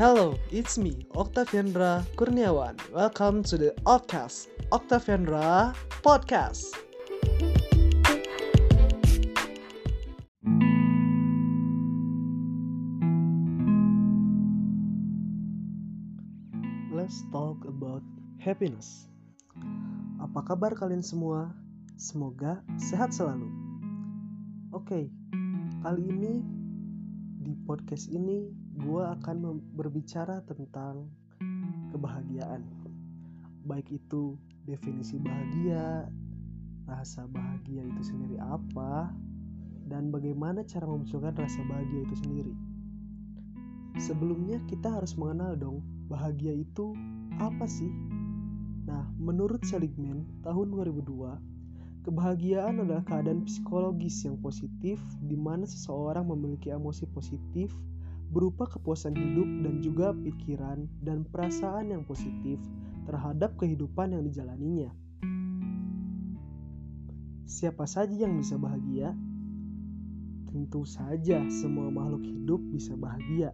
Hello, it's me, Octaviandra Kurniawan. Welcome to the Ocast, Octaviandra Podcast. Let's talk about happiness. Apa kabar kalian semua? Semoga sehat selalu. Oke, kali ini di podcast ini gue akan berbicara tentang kebahagiaan. Baik itu definisi bahagia, rasa bahagia itu sendiri apa, dan bagaimana cara memunculkan rasa bahagia itu sendiri. Sebelumnya kita harus mengenal dong bahagia itu apa sih? Nah, menurut Seligman tahun 2002, kebahagiaan adalah keadaan psikologis yang positif di mana seseorang memiliki emosi positif berupa kepuasan hidup dan juga pikiran dan perasaan yang positif terhadap kehidupan yang dijalaninya. Siapa saja yang bisa bahagia? Tentu saja semua makhluk hidup bisa bahagia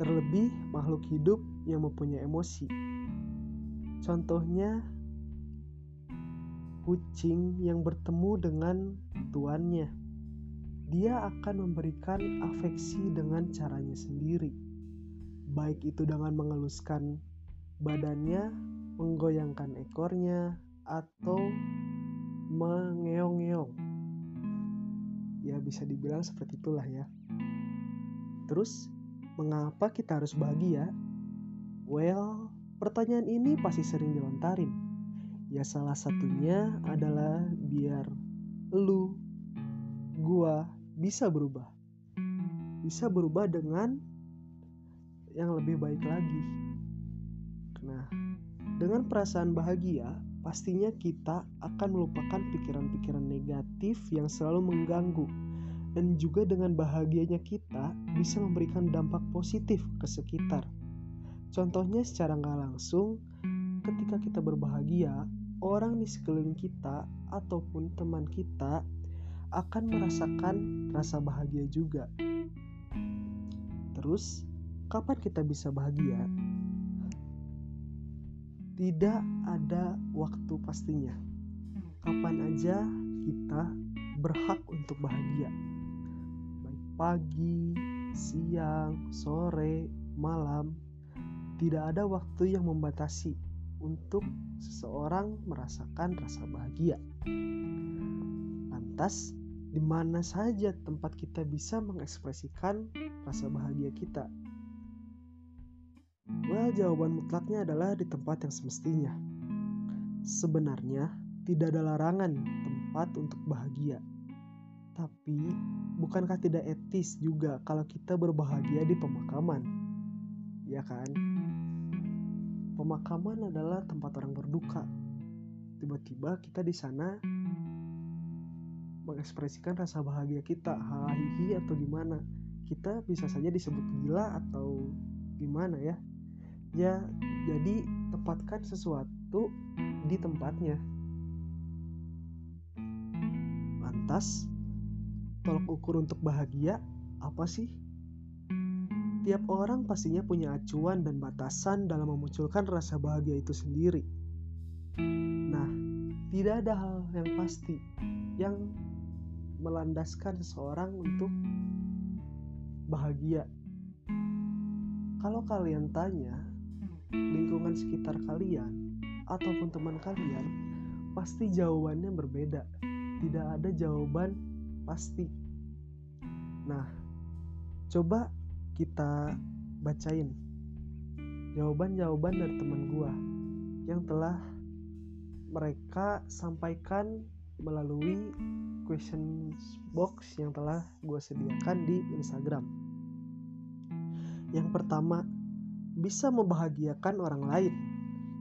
terlebih makhluk hidup yang mempunyai emosi. Contohnya, kucing yang bertemu dengan tuannya. Dia akan memberikan afeksi dengan caranya sendiri, baik itu dengan mengeluskan badannya, menggoyangkan ekornya, atau mengeong-ngeong. Ya, bisa dibilang seperti itulah ya. Terus, Mengapa kita harus bahagia? Well, pertanyaan ini pasti sering dilontarin. Ya salah satunya adalah biar lu, bisa berubah. Bisa berubah dengan yang lebih baik lagi. Nah, dengan perasaan bahagia, pastinya kita akan melupakan pikiran-pikiran negatif yang selalu mengganggu dan juga dengan bahagianya kita bisa memberikan dampak positif ke sekitar. Contohnya secara nggak langsung, ketika kita berbahagia, orang di sekeliling kita ataupun teman kita akan merasakan rasa bahagia juga. Terus, kapan kita bisa bahagia? Tidak ada waktu pastinya. Kapan aja kita berhak untuk bahagia pagi, siang, sore, malam, tidak ada waktu yang membatasi untuk seseorang merasakan rasa bahagia. Lantas, di mana saja tempat kita bisa mengekspresikan rasa bahagia kita? Well, jawaban mutlaknya adalah di tempat yang semestinya. Sebenarnya, tidak ada larangan tempat untuk bahagia. Tapi, bukankah tidak etis juga kalau kita berbahagia di pemakaman? Ya kan? Pemakaman adalah tempat orang berduka. Tiba-tiba kita di sana mengekspresikan rasa bahagia kita, hahihi atau gimana. Kita bisa saja disebut gila atau gimana ya. Ya, jadi tempatkan sesuatu di tempatnya. Lantas, tolok ukur untuk bahagia apa sih? Tiap orang pastinya punya acuan dan batasan dalam memunculkan rasa bahagia itu sendiri. Nah, tidak ada hal yang pasti yang melandaskan seseorang untuk bahagia. Kalau kalian tanya lingkungan sekitar kalian ataupun teman kalian, pasti jawabannya berbeda. Tidak ada jawaban pasti. Nah, coba kita bacain jawaban-jawaban dari teman gua yang telah mereka sampaikan melalui question box yang telah gue sediakan di Instagram. Yang pertama, bisa membahagiakan orang lain.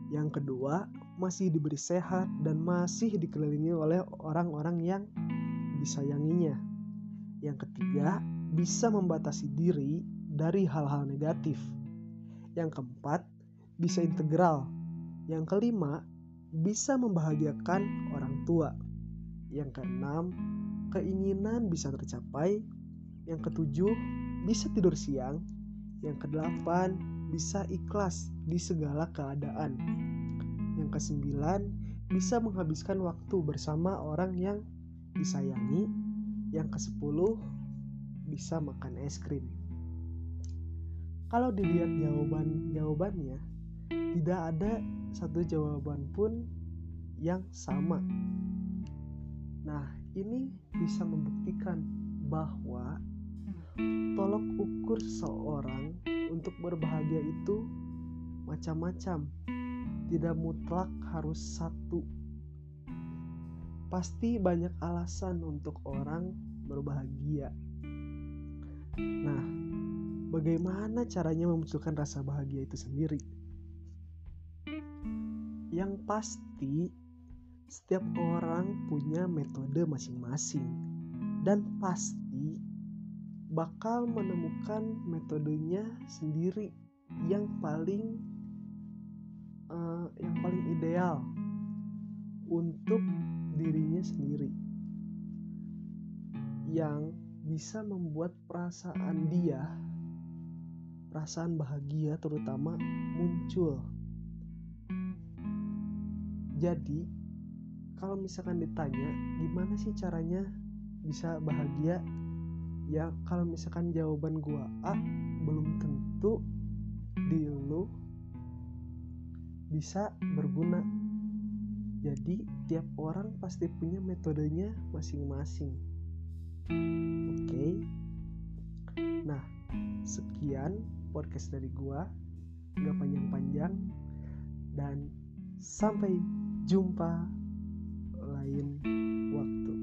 Yang kedua, masih diberi sehat dan masih dikelilingi oleh orang-orang yang disayanginya. Yang ketiga, bisa membatasi diri dari hal-hal negatif. Yang keempat, bisa integral. Yang kelima, bisa membahagiakan orang tua. Yang keenam, keinginan bisa tercapai. Yang ketujuh, bisa tidur siang. Yang kedelapan, bisa ikhlas di segala keadaan. Yang kesembilan, bisa menghabiskan waktu bersama orang yang disayangi. Yang kesepuluh, bisa makan es krim. Kalau dilihat jawaban-jawabannya, tidak ada satu jawaban pun yang sama. Nah, ini bisa membuktikan bahwa tolok ukur seorang untuk berbahagia itu macam-macam, tidak mutlak harus satu. Pasti banyak alasan untuk orang berbahagia. Nah, bagaimana caranya memunculkan rasa bahagia itu sendiri? Yang pasti, setiap orang punya metode masing-masing, dan pasti bakal menemukan metodenya sendiri yang paling uh, yang paling ideal untuk dirinya sendiri, yang bisa membuat perasaan dia, perasaan bahagia terutama muncul. Jadi, kalau misalkan ditanya gimana sih caranya bisa bahagia? Ya kalau misalkan jawaban gua A belum tentu di lu bisa berguna. Jadi tiap orang pasti punya metodenya masing-masing. Oke? Okay? nah sekian podcast dari gua. Gak panjang-panjang. Dan sampai jumpa lain waktu.